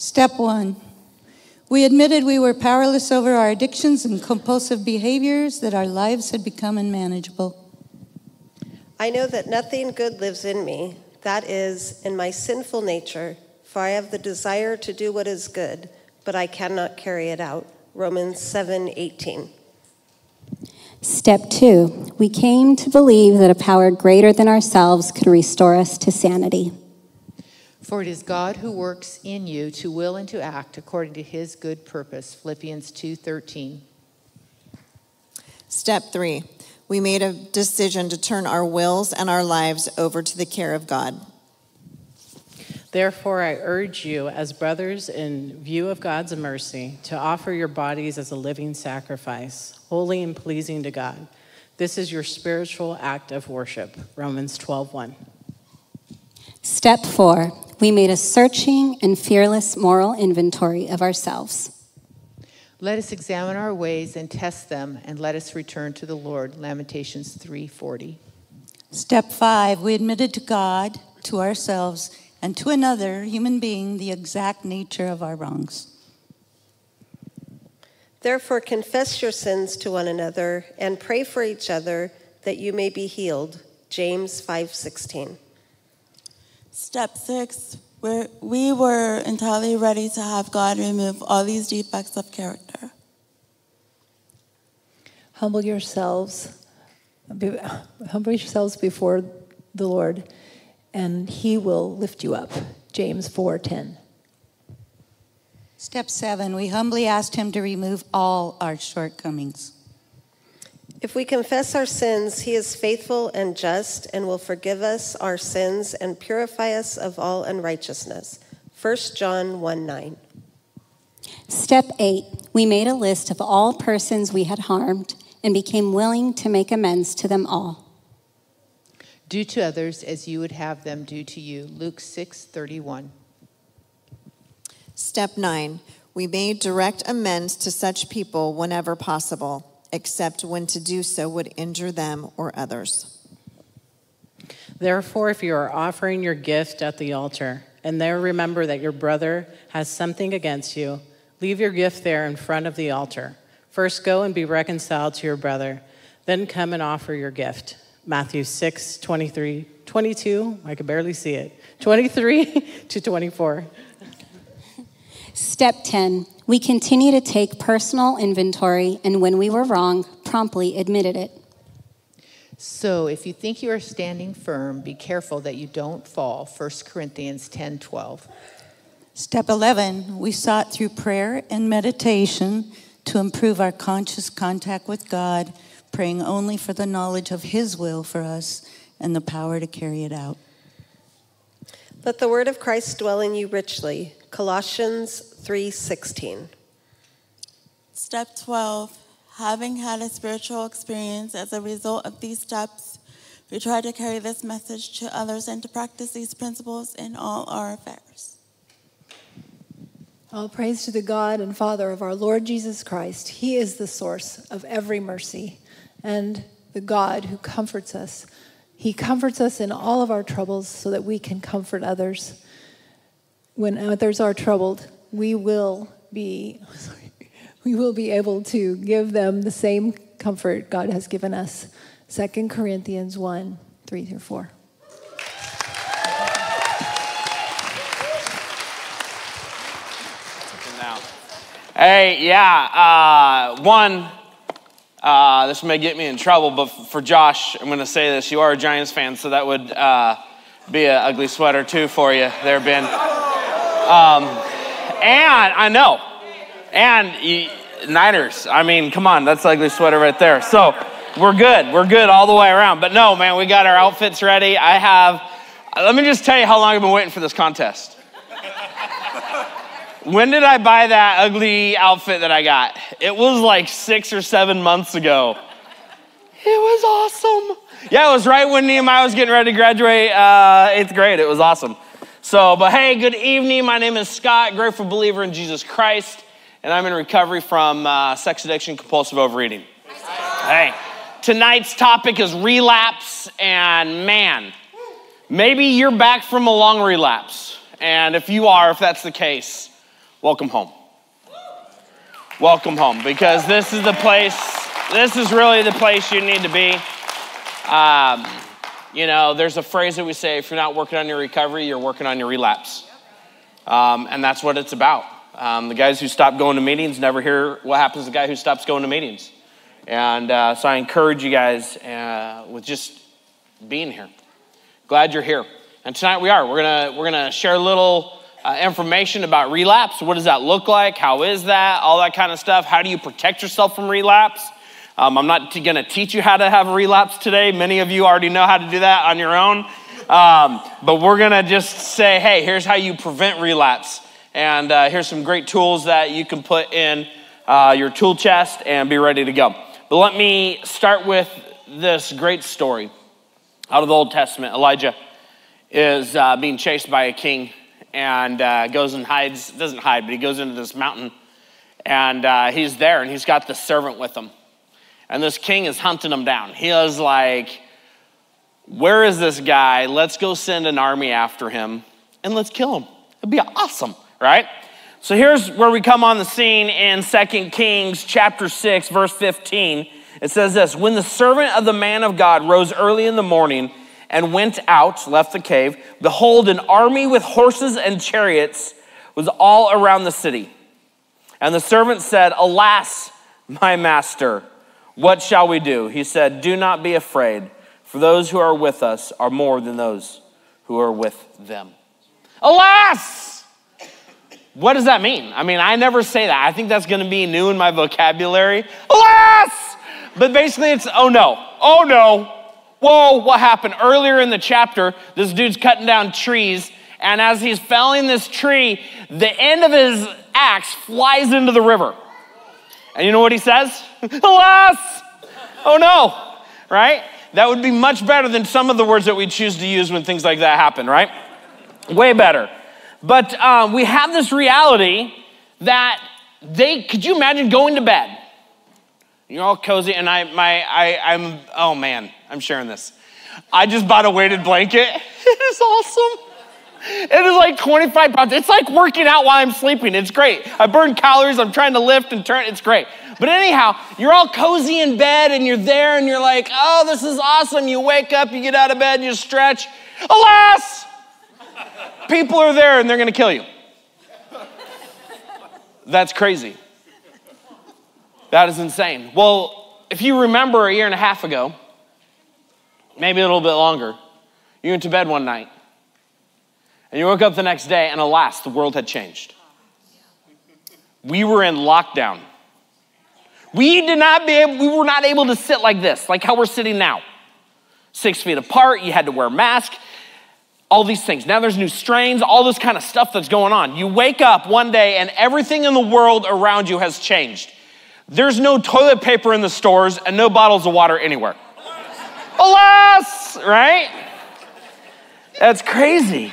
Step one we admitted we were powerless over our addictions and compulsive behaviors, that our lives had become unmanageable. I know that nothing good lives in me, that is, in my sinful nature, for I have the desire to do what is good, but I cannot carry it out. Romans 7 18. Step two, we came to believe that a power greater than ourselves could restore us to sanity. For it is God who works in you to will and to act according to his good purpose. Philippians 2:13. Step 3. We made a decision to turn our wills and our lives over to the care of God. Therefore, I urge you, as brothers, in view of God's mercy, to offer your bodies as a living sacrifice, holy and pleasing to God. This is your spiritual act of worship. Romans 12:1. Step four, we made a searching and fearless moral inventory of ourselves. Let us examine our ways and test them, and let us return to the Lord. Lamentations 3:40. Step five, we admitted to God, to ourselves, and to another human being the exact nature of our wrongs. Therefore, confess your sins to one another and pray for each other that you may be healed. James 5:16. Step six, where we were entirely ready to have God remove all these defects of character. Humble yourselves, be, humble yourselves before the Lord, and He will lift you up. James four ten. Step seven, we humbly asked Him to remove all our shortcomings. If we confess our sins, he is faithful and just and will forgive us our sins and purify us of all unrighteousness. 1 John 1 9. Step eight, we made a list of all persons we had harmed and became willing to make amends to them all. Do to others as you would have them do to you. Luke 6:31. Step 9. We made direct amends to such people whenever possible except when to do so would injure them or others. Therefore, if you are offering your gift at the altar, and there remember that your brother has something against you, leave your gift there in front of the altar. First go and be reconciled to your brother, then come and offer your gift. Matthew 6, 23, 22, I can barely see it, 23 to 24. Step 10 we continue to take personal inventory, and when we were wrong, promptly admitted it. So if you think you are standing firm, be careful that you don't fall. 1 Corinthians 10 12. Step 11, we sought through prayer and meditation to improve our conscious contact with God, praying only for the knowledge of His will for us and the power to carry it out. Let the word of Christ dwell in you richly. Colossians 3:16. Step 12. Having had a spiritual experience as a result of these steps, we try to carry this message to others and to practice these principles in all our affairs. All praise to the God and Father of our Lord Jesus Christ. He is the source of every mercy and the God who comforts us. He comforts us in all of our troubles so that we can comfort others. When others are troubled, we will be we will be able to give them the same comfort God has given us. 2 Corinthians 1 3 through 4. Hey, yeah, uh, one, uh, this may get me in trouble, but for Josh, I'm going to say this. You are a Giants fan, so that would uh, be an ugly sweater too for you there, Ben. Um, and I know, and Niners. I mean, come on, that's ugly sweater right there. So we're good. We're good all the way around. But no, man, we got our outfits ready. I have. Let me just tell you how long I've been waiting for this contest. when did I buy that ugly outfit that I got? It was like six or seven months ago. It was awesome. Yeah, it was right when Nehemiah was getting ready to graduate uh, eighth grade. It was awesome. So, but hey, good evening. My name is Scott, grateful believer in Jesus Christ, and I'm in recovery from uh, sex addiction, compulsive overeating. Hey, tonight's topic is relapse, and man, maybe you're back from a long relapse. And if you are, if that's the case, welcome home. Welcome home because this is the place, this is really the place you need to be. Um, you know, there's a phrase that we say if you're not working on your recovery, you're working on your relapse. Um, and that's what it's about. Um, the guys who stop going to meetings never hear what happens to the guy who stops going to meetings. And uh, so I encourage you guys uh, with just being here. Glad you're here. And tonight we are. We're gonna we're gonna share a little uh, information about relapse. What does that look like? How is that? All that kind of stuff. How do you protect yourself from relapse? Um, I'm not t- gonna teach you how to have a relapse today. Many of you already know how to do that on your own. Um, but we're gonna just say, hey, here's how you prevent relapse. And uh, here's some great tools that you can put in uh, your tool chest and be ready to go. But let me start with this great story out of the Old Testament. Elijah is uh, being chased by a king and uh, goes and hides, doesn't hide, but he goes into this mountain and uh, he's there and he's got the servant with him. And this king is hunting him down. He is like, Where is this guy? Let's go send an army after him and let's kill him. It'd be awesome right? So here's where we come on the scene in 2 Kings chapter 6 verse 15. It says this, when the servant of the man of God rose early in the morning and went out, left the cave, behold an army with horses and chariots was all around the city. And the servant said, "Alas, my master, what shall we do?" He said, "Do not be afraid, for those who are with us are more than those who are with them." Alas! What does that mean? I mean, I never say that. I think that's going to be new in my vocabulary. Alas! But basically, it's oh no, oh no, whoa, what happened? Earlier in the chapter, this dude's cutting down trees, and as he's felling this tree, the end of his axe flies into the river. And you know what he says? Alas! Oh no, right? That would be much better than some of the words that we choose to use when things like that happen, right? Way better. But um, we have this reality that they, could you imagine going to bed? You're all cozy, and I, my, I, I'm, oh man, I'm sharing this. I just bought a weighted blanket. It is awesome. It is like 25 pounds. It's like working out while I'm sleeping. It's great. I burn calories. I'm trying to lift and turn. It's great. But anyhow, you're all cozy in bed and you're there and you're like, oh, this is awesome. You wake up, you get out of bed, you stretch. Alas, people are there and they're going to kill you. That's crazy. That is insane. Well, if you remember a year and a half ago, maybe a little bit longer, you went to bed one night and you woke up the next day, and alas, the world had changed. We were in lockdown. We did not be able, we were not able to sit like this, like how we're sitting now. Six feet apart, you had to wear a mask, all these things. Now there's new strains, all this kind of stuff that's going on. You wake up one day and everything in the world around you has changed. There's no toilet paper in the stores and no bottles of water anywhere. Alas, right? That's crazy.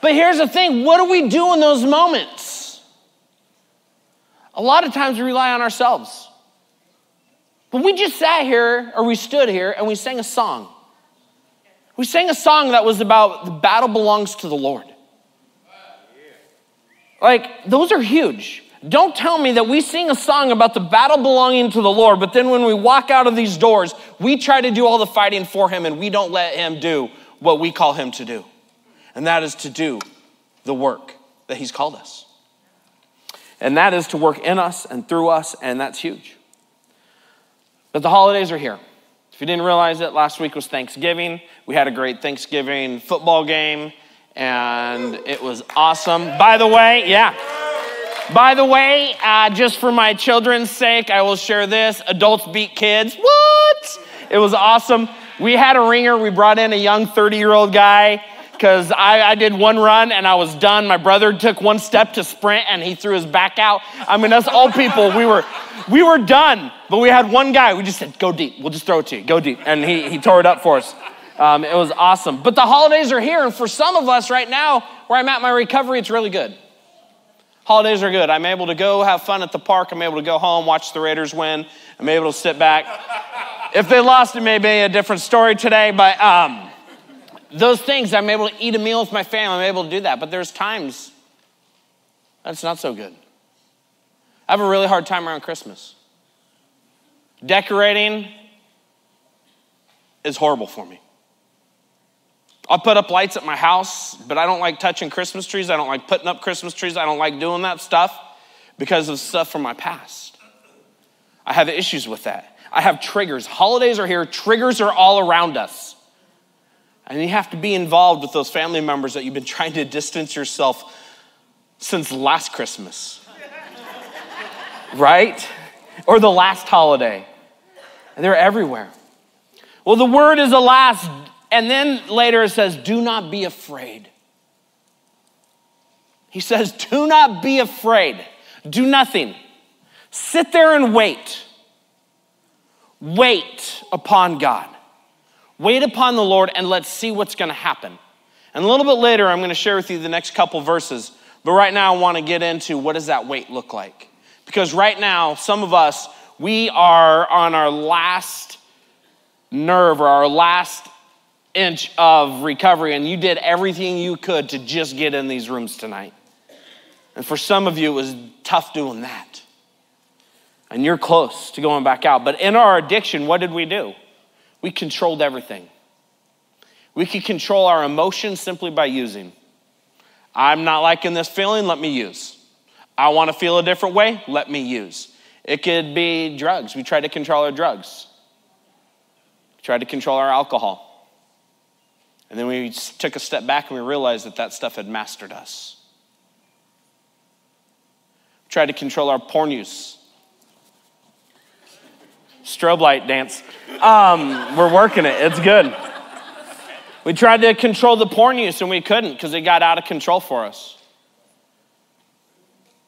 But here's the thing what do we do in those moments? A lot of times we rely on ourselves. But we just sat here or we stood here and we sang a song. We sang a song that was about the battle belongs to the Lord. Like, those are huge. Don't tell me that we sing a song about the battle belonging to the Lord, but then when we walk out of these doors, we try to do all the fighting for Him and we don't let Him do what we call Him to do. And that is to do the work that He's called us. And that is to work in us and through us, and that's huge. But the holidays are here. If you didn't realize it, last week was Thanksgiving. We had a great Thanksgiving football game, and it was awesome. By the way, yeah. By the way, uh, just for my children's sake, I will share this adults beat kids. What? It was awesome. We had a ringer. We brought in a young 30 year old guy because I, I, did one run and I was done. My brother took one step to sprint and he threw his back out. I mean, us old people, we were, we were done, but we had one guy. We just said, go deep. We'll just throw it to you. Go deep. And he, he tore it up for us. Um, it was awesome. But the holidays are here. And for some of us right now, where I'm at my recovery, it's really good. Holidays are good. I'm able to go have fun at the park. I'm able to go home, watch the Raiders win. I'm able to sit back. If they lost, it may be a different story today, but um, those things, I'm able to eat a meal with my family. I'm able to do that. But there's times That's not so good. I have a really hard time around Christmas. Decorating is horrible for me. I'll put up lights at my house, but I don't like touching Christmas trees. I don't like putting up Christmas trees. I don't like doing that stuff because of stuff from my past. I have issues with that. I have triggers. Holidays are here, triggers are all around us. And you have to be involved with those family members that you've been trying to distance yourself since last Christmas. right? Or the last holiday. They're everywhere. Well, the word is alas, and then later it says, do not be afraid. He says, do not be afraid. Do nothing. Sit there and wait. Wait upon God. Wait upon the Lord and let's see what's going to happen. And a little bit later, I'm going to share with you the next couple verses. But right now, I want to get into what does that wait look like? Because right now, some of us, we are on our last nerve or our last inch of recovery, and you did everything you could to just get in these rooms tonight. And for some of you, it was tough doing that. And you're close to going back out. But in our addiction, what did we do? We controlled everything. We could control our emotions simply by using. I'm not liking this feeling, let me use. I want to feel a different way, let me use. It could be drugs. We tried to control our drugs, we tried to control our alcohol. And then we took a step back and we realized that that stuff had mastered us. We tried to control our porn use. Strobe light dance. Um, we're working it, it's good. We tried to control the porn use and we couldn't because it got out of control for us.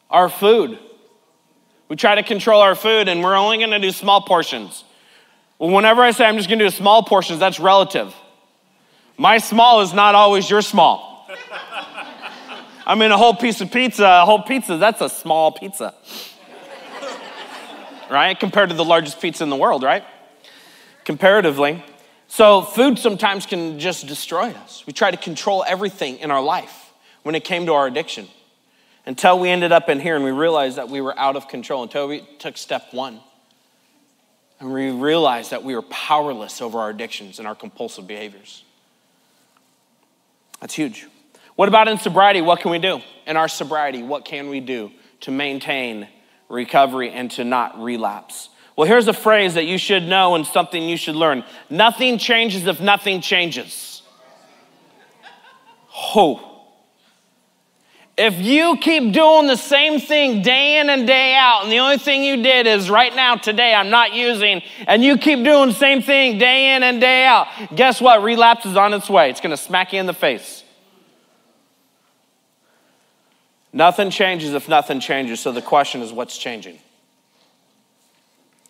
Our food. We try to control our food and we're only going to do small portions. Well, whenever I say I'm just going to do small portions, that's relative. My small is not always your small. I mean, a whole piece of pizza, a whole pizza, that's a small pizza. Right? Compared to the largest pizza in the world, right? Comparatively. So, food sometimes can just destroy us. We try to control everything in our life when it came to our addiction until we ended up in here and we realized that we were out of control, until we took step one. And we realized that we were powerless over our addictions and our compulsive behaviors. That's huge. What about in sobriety? What can we do? In our sobriety, what can we do to maintain recovery and to not relapse? Well, here's a phrase that you should know and something you should learn nothing changes if nothing changes. Oh. If you keep doing the same thing day in and day out, and the only thing you did is right now, today, I'm not using, and you keep doing the same thing day in and day out, guess what? Relapse is on its way. It's to smack you in the face. Nothing changes if nothing changes. So the question is, what's changing?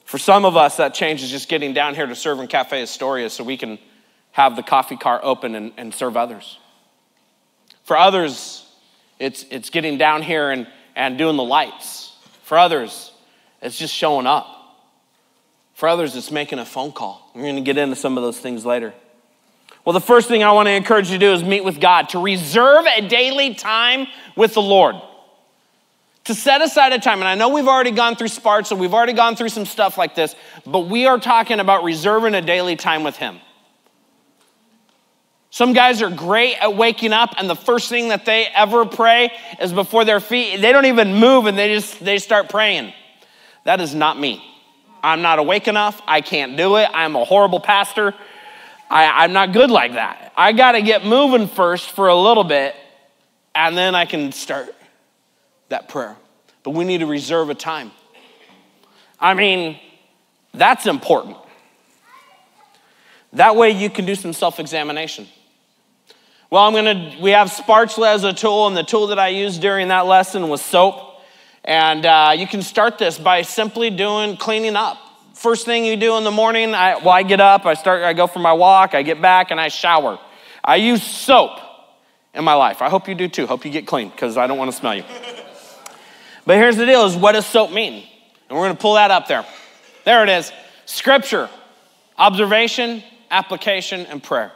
For some of us, that change is just getting down here to serve in Cafe Astoria so we can have the coffee car open and, and serve others. For others, it's, it's getting down here and, and doing the lights. For others, it's just showing up. For others, it's making a phone call. We're going to get into some of those things later. Well, the first thing I want to encourage you to do is meet with God, to reserve a daily time with the Lord. To set aside a time, and I know we've already gone through Sparts, so we've already gone through some stuff like this, but we are talking about reserving a daily time with Him. Some guys are great at waking up, and the first thing that they ever pray is before their feet. They don't even move, and they just they start praying. That is not me. I'm not awake enough. I can't do it. I'm a horrible pastor. I, I'm not good like that. I got to get moving first for a little bit, and then I can start that prayer. But we need to reserve a time. I mean, that's important. That way you can do some self examination. Well, I'm gonna, we have Sparchla as a tool, and the tool that I used during that lesson was soap. And uh, you can start this by simply doing cleaning up. First thing you do in the morning, I, well, I get up, I start, I go for my walk, I get back, and I shower. I use soap in my life. I hope you do too. Hope you get clean because I don't want to smell you. but here's the deal: is what does soap mean? And we're going to pull that up there. There it is. Scripture, observation, application, and prayer.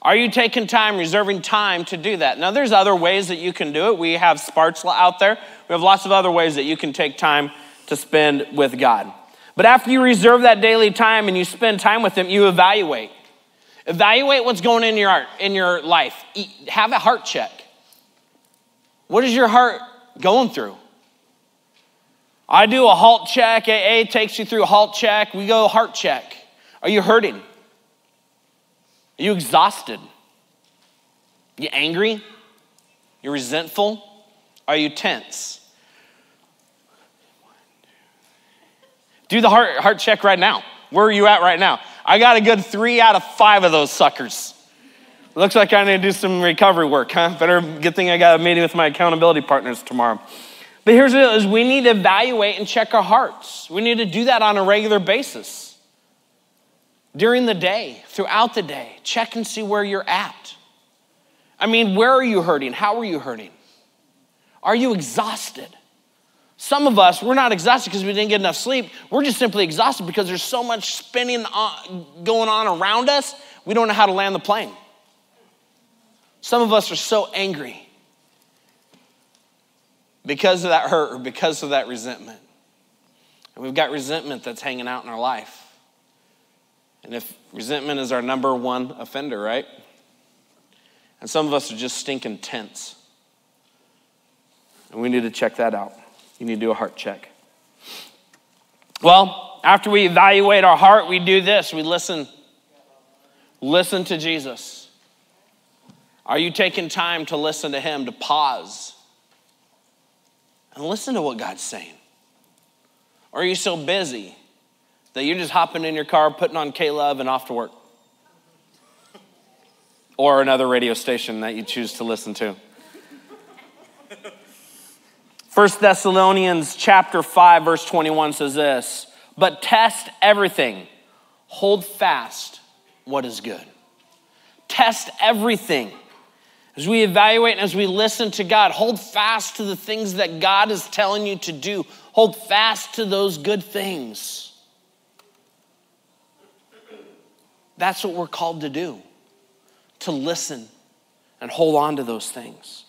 Are you taking time, reserving time to do that? Now, there's other ways that you can do it. We have Sparks out there. We have lots of other ways that you can take time to spend with God. But after you reserve that daily time and you spend time with Him, you evaluate. Evaluate what's going in your heart, in your life. Have a heart check. What is your heart going through? I do a halt check. AA takes you through a halt check. We go heart check. Are you hurting? Are you exhausted? Are you angry? You're resentful? Are you tense? Do the heart, heart check right now. Where are you at right now? I got a good three out of five of those suckers. Looks like I need to do some recovery work, huh? Better good thing I got a meeting with my accountability partners tomorrow. But here's what is we need to evaluate and check our hearts. We need to do that on a regular basis. During the day, throughout the day, check and see where you're at. I mean, where are you hurting? How are you hurting? Are you exhausted? Some of us, we're not exhausted because we didn't get enough sleep. We're just simply exhausted because there's so much spinning on, going on around us, we don't know how to land the plane. Some of us are so angry because of that hurt or because of that resentment. And we've got resentment that's hanging out in our life. And if resentment is our number one offender, right? And some of us are just stinking tense. And we need to check that out. You need to do a heart check. Well, after we evaluate our heart, we do this we listen. Listen to Jesus. Are you taking time to listen to Him, to pause and listen to what God's saying? Or are you so busy that you're just hopping in your car, putting on K Love, and off to work? Or another radio station that you choose to listen to. 1 Thessalonians chapter 5 verse 21 says this, "But test everything. Hold fast what is good." Test everything. As we evaluate and as we listen to God, hold fast to the things that God is telling you to do. Hold fast to those good things. That's what we're called to do, to listen and hold on to those things.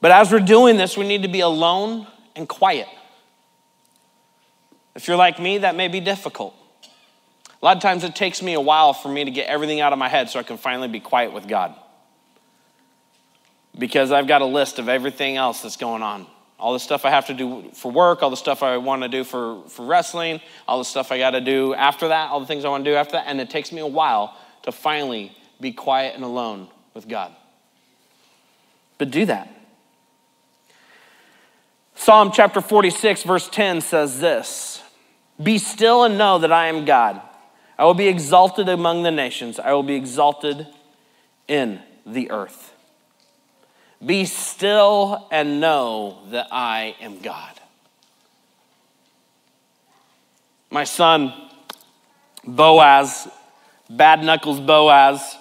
But as we're doing this, we need to be alone and quiet. If you're like me, that may be difficult. A lot of times it takes me a while for me to get everything out of my head so I can finally be quiet with God. Because I've got a list of everything else that's going on. All the stuff I have to do for work, all the stuff I want to do for, for wrestling, all the stuff I got to do after that, all the things I want to do after that. And it takes me a while to finally be quiet and alone with God. But do that. Psalm chapter 46, verse 10 says this Be still and know that I am God. I will be exalted among the nations, I will be exalted in the earth. Be still and know that I am God. My son, Boaz, Bad Knuckles Boaz,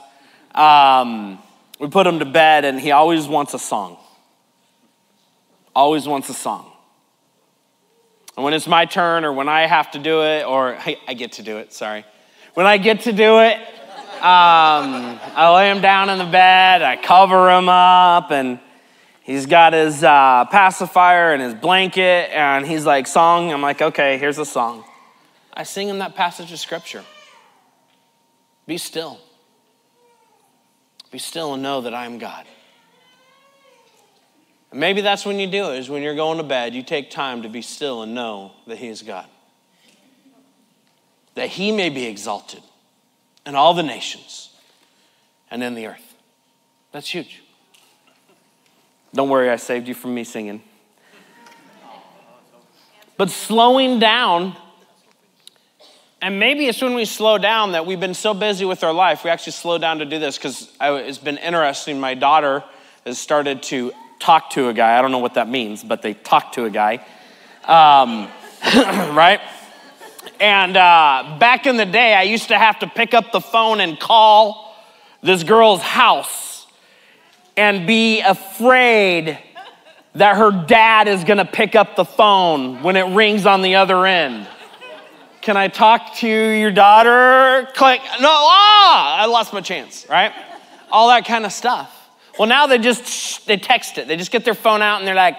um, we put him to bed and he always wants a song always wants a song. And when it's my turn or when I have to do it, or I, I get to do it, sorry. When I get to do it, um, I lay him down in the bed, I cover him up, and he's got his uh, pacifier and his blanket, and he's like, Song. I'm like, Okay, here's a song. I sing him that passage of scripture Be still. Be still and know that I am God. Maybe that's when you do it, is when you're going to bed, you take time to be still and know that He is God. That He may be exalted in all the nations and in the earth. That's huge. Don't worry, I saved you from me singing. But slowing down, and maybe it's when we slow down that we've been so busy with our life, we actually slow down to do this because it's been interesting. My daughter has started to talk to a guy. I don't know what that means, but they talk to a guy. Um, right? And uh, back in the day, I used to have to pick up the phone and call this girl's house and be afraid that her dad is gonna pick up the phone when it rings on the other end. Can I talk to your daughter? Click. No, ah, I lost my chance, right? All that kind of stuff. Well, now they just they text it. They just get their phone out and they're like,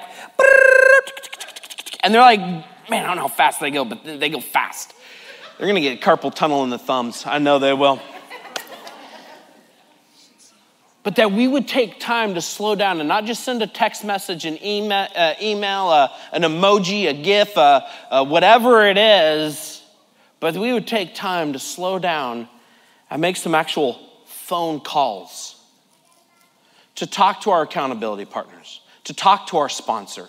and they're like, man, I don't know how fast they go, but they go fast. They're gonna get carpal tunnel in the thumbs. I know they will. But that we would take time to slow down and not just send a text message, an email, uh, email uh, an emoji, a GIF, uh, uh, whatever it is, but we would take time to slow down and make some actual phone calls to talk to our accountability partners, to talk to our sponsor,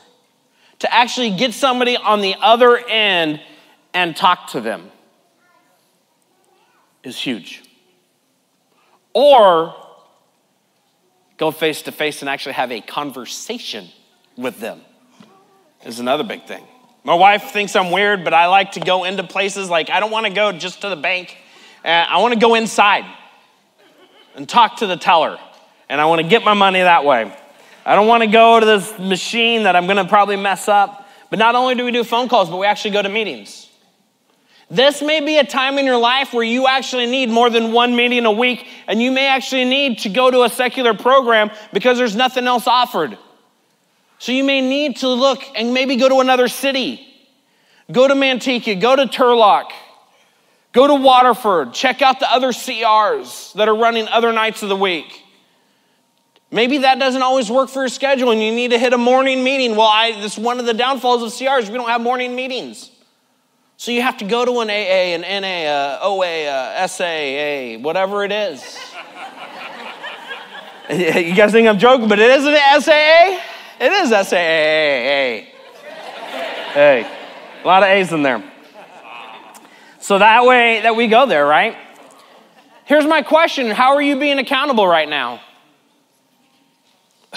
to actually get somebody on the other end and talk to them is huge. Or go face to face and actually have a conversation with them is another big thing. My wife thinks I'm weird, but I like to go into places like I don't want to go just to the bank. Uh, I want to go inside and talk to the teller, and I want to get my money that way. I don't want to go to this machine that I'm going to probably mess up. But not only do we do phone calls, but we actually go to meetings. This may be a time in your life where you actually need more than one meeting a week, and you may actually need to go to a secular program because there's nothing else offered. So you may need to look and maybe go to another city. Go to Manteca, go to Turlock, go to Waterford, check out the other CRs that are running other nights of the week. Maybe that doesn't always work for your schedule and you need to hit a morning meeting. Well, I, this one of the downfalls of CRs, we don't have morning meetings. So you have to go to an AA, an NA, a OA, a SAA, whatever it is. you guys think I'm joking, but it isn't SAA? It is SAA. Hey, a lot of A's in there. So that way that we go there, right? Here's my question How are you being accountable right now?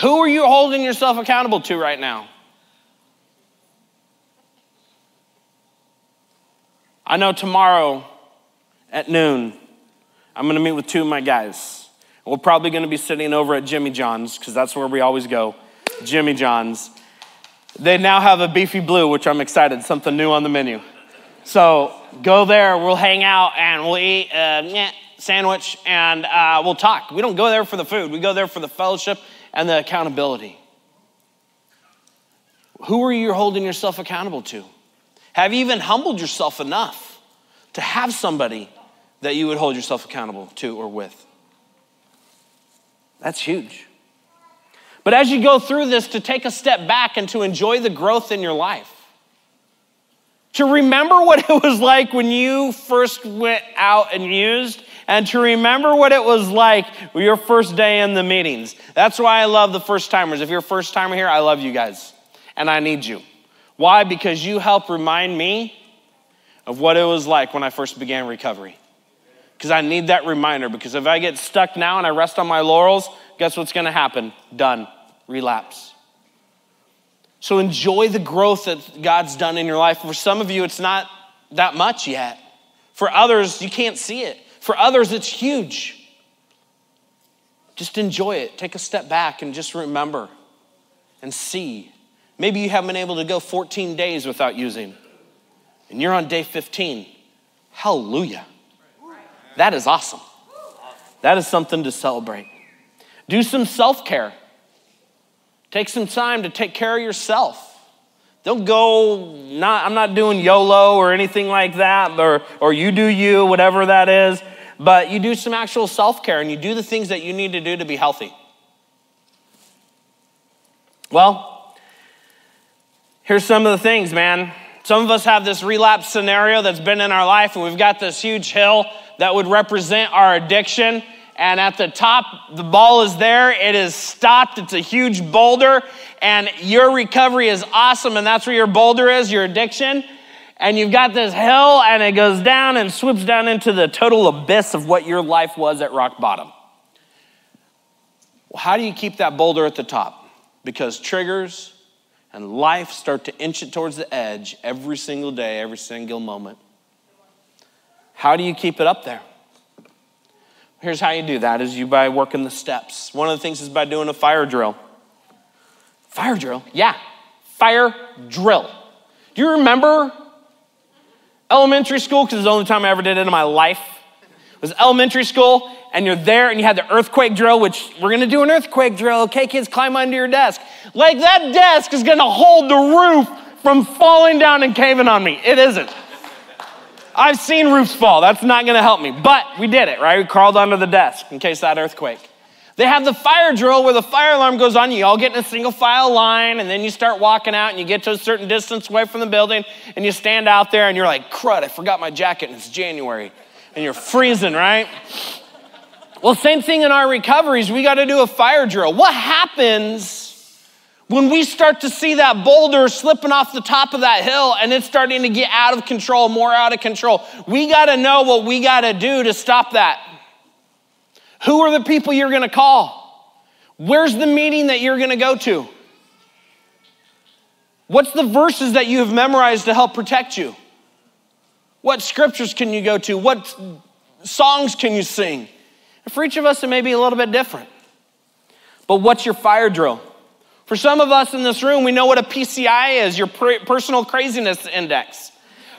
Who are you holding yourself accountable to right now? I know tomorrow at noon, I'm going to meet with two of my guys. We're probably going to be sitting over at Jimmy John's because that's where we always go. Jimmy John's. They now have a beefy blue, which I'm excited, something new on the menu. So go there, we'll hang out and we'll eat a sandwich and uh, we'll talk. We don't go there for the food, we go there for the fellowship and the accountability. Who are you holding yourself accountable to? Have you even humbled yourself enough to have somebody that you would hold yourself accountable to or with? That's huge. But as you go through this, to take a step back and to enjoy the growth in your life, to remember what it was like when you first went out and used, and to remember what it was like your first day in the meetings. That's why I love the first timers. If you're a first timer here, I love you guys, and I need you. Why? Because you help remind me of what it was like when I first began recovery. Because I need that reminder. Because if I get stuck now and I rest on my laurels, guess what's going to happen? Done. Relapse. So enjoy the growth that God's done in your life. For some of you, it's not that much yet. For others, you can't see it. For others, it's huge. Just enjoy it. Take a step back and just remember and see Maybe you haven't been able to go 14 days without using, and you're on day 15. Hallelujah. That is awesome. That is something to celebrate. Do some self care. Take some time to take care of yourself. Don't go, not, I'm not doing YOLO or anything like that, or, or you do you, whatever that is, but you do some actual self care and you do the things that you need to do to be healthy. Well, Here's some of the things, man. Some of us have this relapse scenario that's been in our life, and we've got this huge hill that would represent our addiction. And at the top, the ball is there. It is stopped. It's a huge boulder. And your recovery is awesome. And that's where your boulder is, your addiction. And you've got this hill, and it goes down and swoops down into the total abyss of what your life was at rock bottom. Well, how do you keep that boulder at the top? Because triggers, and life start to inch it towards the edge every single day, every single moment. How do you keep it up there? Here's how you do that is you by working the steps. One of the things is by doing a fire drill. Fire drill? Yeah. Fire drill. Do you remember Elementary school, because it's the only time I ever did it in my life, It was elementary school, and you're there and you had the earthquake drill, which we're gonna do an earthquake drill. Okay, kids, climb under your desk. Like that desk is gonna hold the roof from falling down and caving on me. It isn't. I've seen roofs fall. That's not gonna help me. But we did it, right? We crawled under the desk in case that earthquake. They have the fire drill where the fire alarm goes on. You all get in a single file line, and then you start walking out, and you get to a certain distance away from the building, and you stand out there, and you're like, crud, I forgot my jacket, and it's January. And you're freezing, right? Well, same thing in our recoveries. We got to do a fire drill. What happens when we start to see that boulder slipping off the top of that hill and it's starting to get out of control, more out of control? We got to know what we got to do to stop that. Who are the people you're going to call? Where's the meeting that you're going to go to? What's the verses that you have memorized to help protect you? What scriptures can you go to? What songs can you sing? For each of us, it may be a little bit different. But what's your fire drill? For some of us in this room, we know what a PCI is your personal craziness index.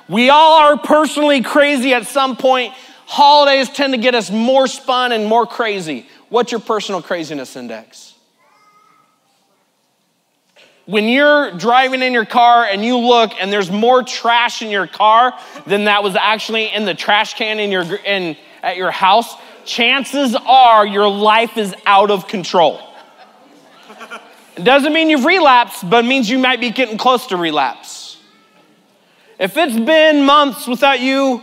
We all are personally crazy at some point. Holidays tend to get us more spun and more crazy. What's your personal craziness index? When you're driving in your car and you look and there's more trash in your car than that was actually in the trash can in your in at your house, chances are your life is out of control. It doesn't mean you've relapsed, but it means you might be getting close to relapse. If it's been months without you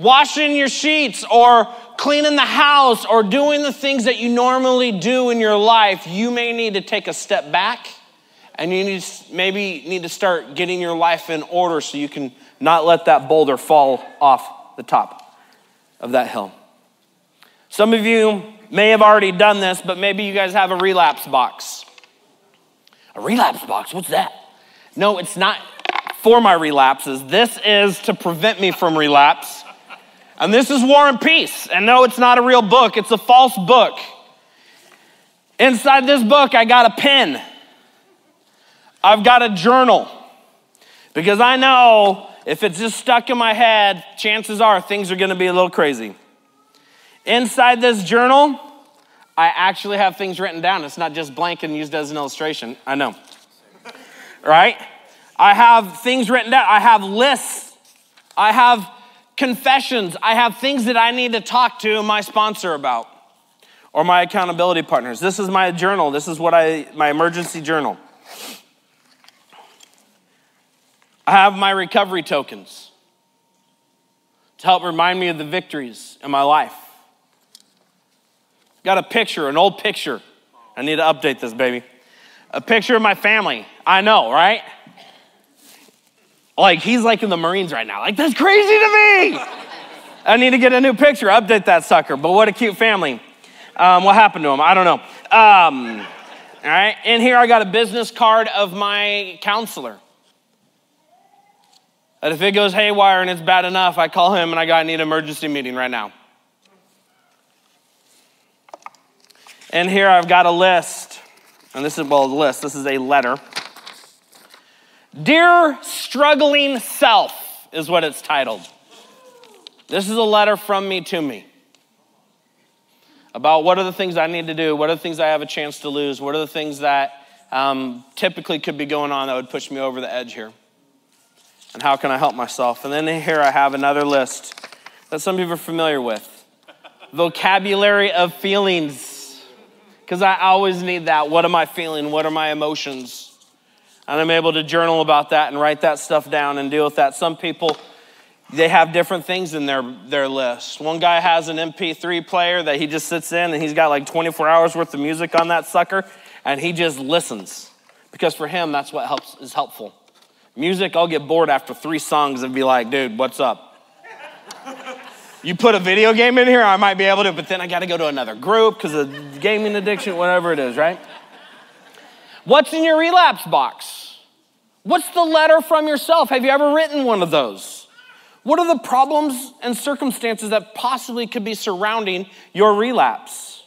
washing your sheets or cleaning the house or doing the things that you normally do in your life, you may need to take a step back and you need maybe need to start getting your life in order so you can not let that boulder fall off the top of that hill. Some of you may have already done this, but maybe you guys have a relapse box. A relapse box? What's that? No, it's not for my relapses. This is to prevent me from relapse. And this is War and Peace. And no, it's not a real book, it's a false book. Inside this book, I got a pen, I've got a journal. Because I know if it's just stuck in my head, chances are things are gonna be a little crazy. Inside this journal, I actually have things written down. It's not just blank and used as an illustration. I know. Right? I have things written down. I have lists. I have confessions. I have things that I need to talk to my sponsor about or my accountability partners. This is my journal. This is what I my emergency journal. I have my recovery tokens to help remind me of the victories in my life. Got a picture, an old picture. I need to update this, baby. A picture of my family. I know, right? Like, he's like in the Marines right now. Like, that's crazy to me. I need to get a new picture, update that sucker. But what a cute family. Um, what happened to him? I don't know. Um, all right. And here I got a business card of my counselor. That if it goes haywire and it's bad enough, I call him and I got I need an emergency meeting right now. And here I've got a list. And this is, well, a list. This is a letter. Dear Struggling Self is what it's titled. This is a letter from me to me about what are the things I need to do, what are the things I have a chance to lose, what are the things that um, typically could be going on that would push me over the edge here, and how can I help myself. And then here I have another list that some people are familiar with vocabulary of feelings because I always need that. What am I feeling? What are my emotions? And I'm able to journal about that and write that stuff down and deal with that. Some people, they have different things in their, their list. One guy has an MP3 player that he just sits in and he's got like 24 hours worth of music on that sucker and he just listens because for him, that's what helps is helpful. Music, I'll get bored after three songs and be like, dude, what's up? You put a video game in here, I might be able to, but then I got to go to another group because of gaming addiction, whatever it is, right? What's in your relapse box? What's the letter from yourself? Have you ever written one of those? What are the problems and circumstances that possibly could be surrounding your relapse?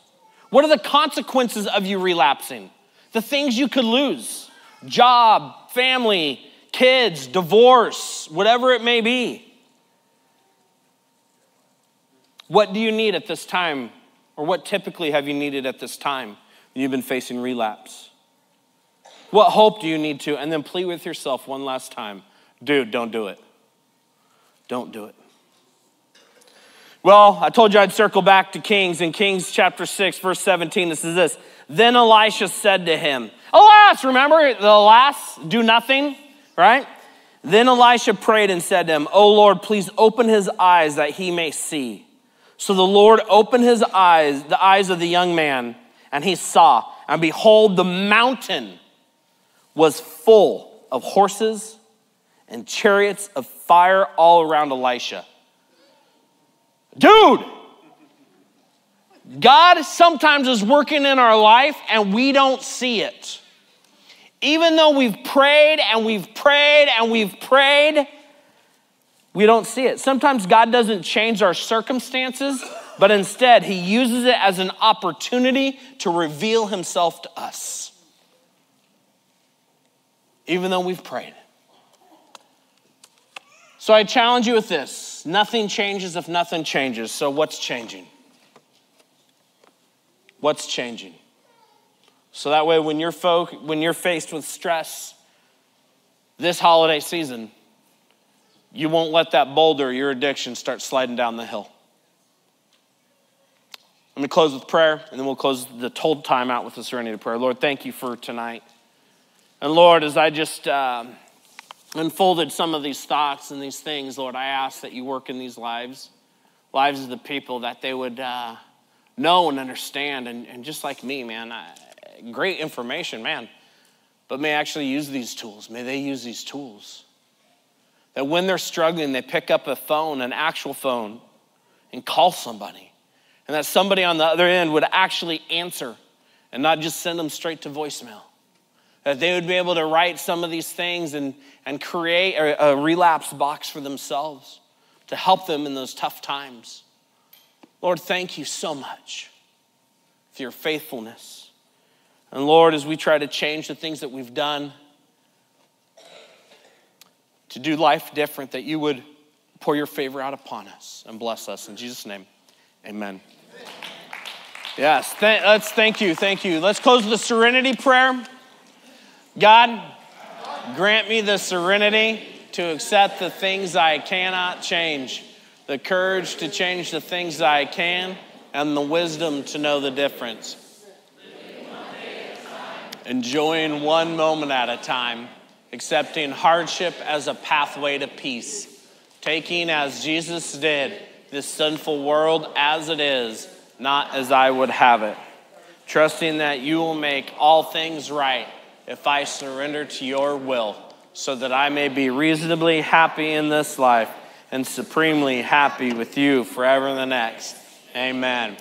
What are the consequences of you relapsing? The things you could lose job, family, kids, divorce, whatever it may be. What do you need at this time? Or what typically have you needed at this time when you've been facing relapse? What hope do you need to? And then plead with yourself one last time. Dude, don't do it. Don't do it. Well, I told you I'd circle back to Kings. In Kings chapter 6, verse 17, this is this. Then Elisha said to him, Alas, remember the alas, do nothing, right? Then Elisha prayed and said to him, Oh Lord, please open his eyes that he may see. So the Lord opened his eyes, the eyes of the young man, and he saw. And behold, the mountain was full of horses and chariots of fire all around Elisha. Dude, God sometimes is working in our life and we don't see it. Even though we've prayed and we've prayed and we've prayed, we don't see it. Sometimes God doesn't change our circumstances, but instead, He uses it as an opportunity to reveal Himself to us even though we've prayed. So I challenge you with this nothing changes if nothing changes. So what's changing? What's changing? So that way, when you're, folk, when you're faced with stress this holiday season, you won't let that boulder, your addiction, start sliding down the hill. Let me close with prayer, and then we'll close the told time out with a serenity prayer. Lord, thank you for tonight. And Lord, as I just uh, unfolded some of these thoughts and these things, Lord, I ask that you work in these lives, lives of the people, that they would uh, know and understand. And, and just like me, man, I, great information, man, but may actually use these tools. May they use these tools. That when they're struggling, they pick up a phone, an actual phone, and call somebody. And that somebody on the other end would actually answer and not just send them straight to voicemail that they would be able to write some of these things and, and create a, a relapse box for themselves to help them in those tough times. Lord, thank you so much for your faithfulness. And Lord, as we try to change the things that we've done, to do life different, that you would pour your favor out upon us and bless us. In Jesus' name, amen. Yes, th- let's thank you, thank you. Let's close with the serenity prayer. God, grant me the serenity to accept the things I cannot change, the courage to change the things I can, and the wisdom to know the difference. Enjoying one moment at a time, accepting hardship as a pathway to peace, taking as Jesus did this sinful world as it is, not as I would have it, trusting that you will make all things right if I surrender to your will, so that I may be reasonably happy in this life and supremely happy with you forever in the next. Amen.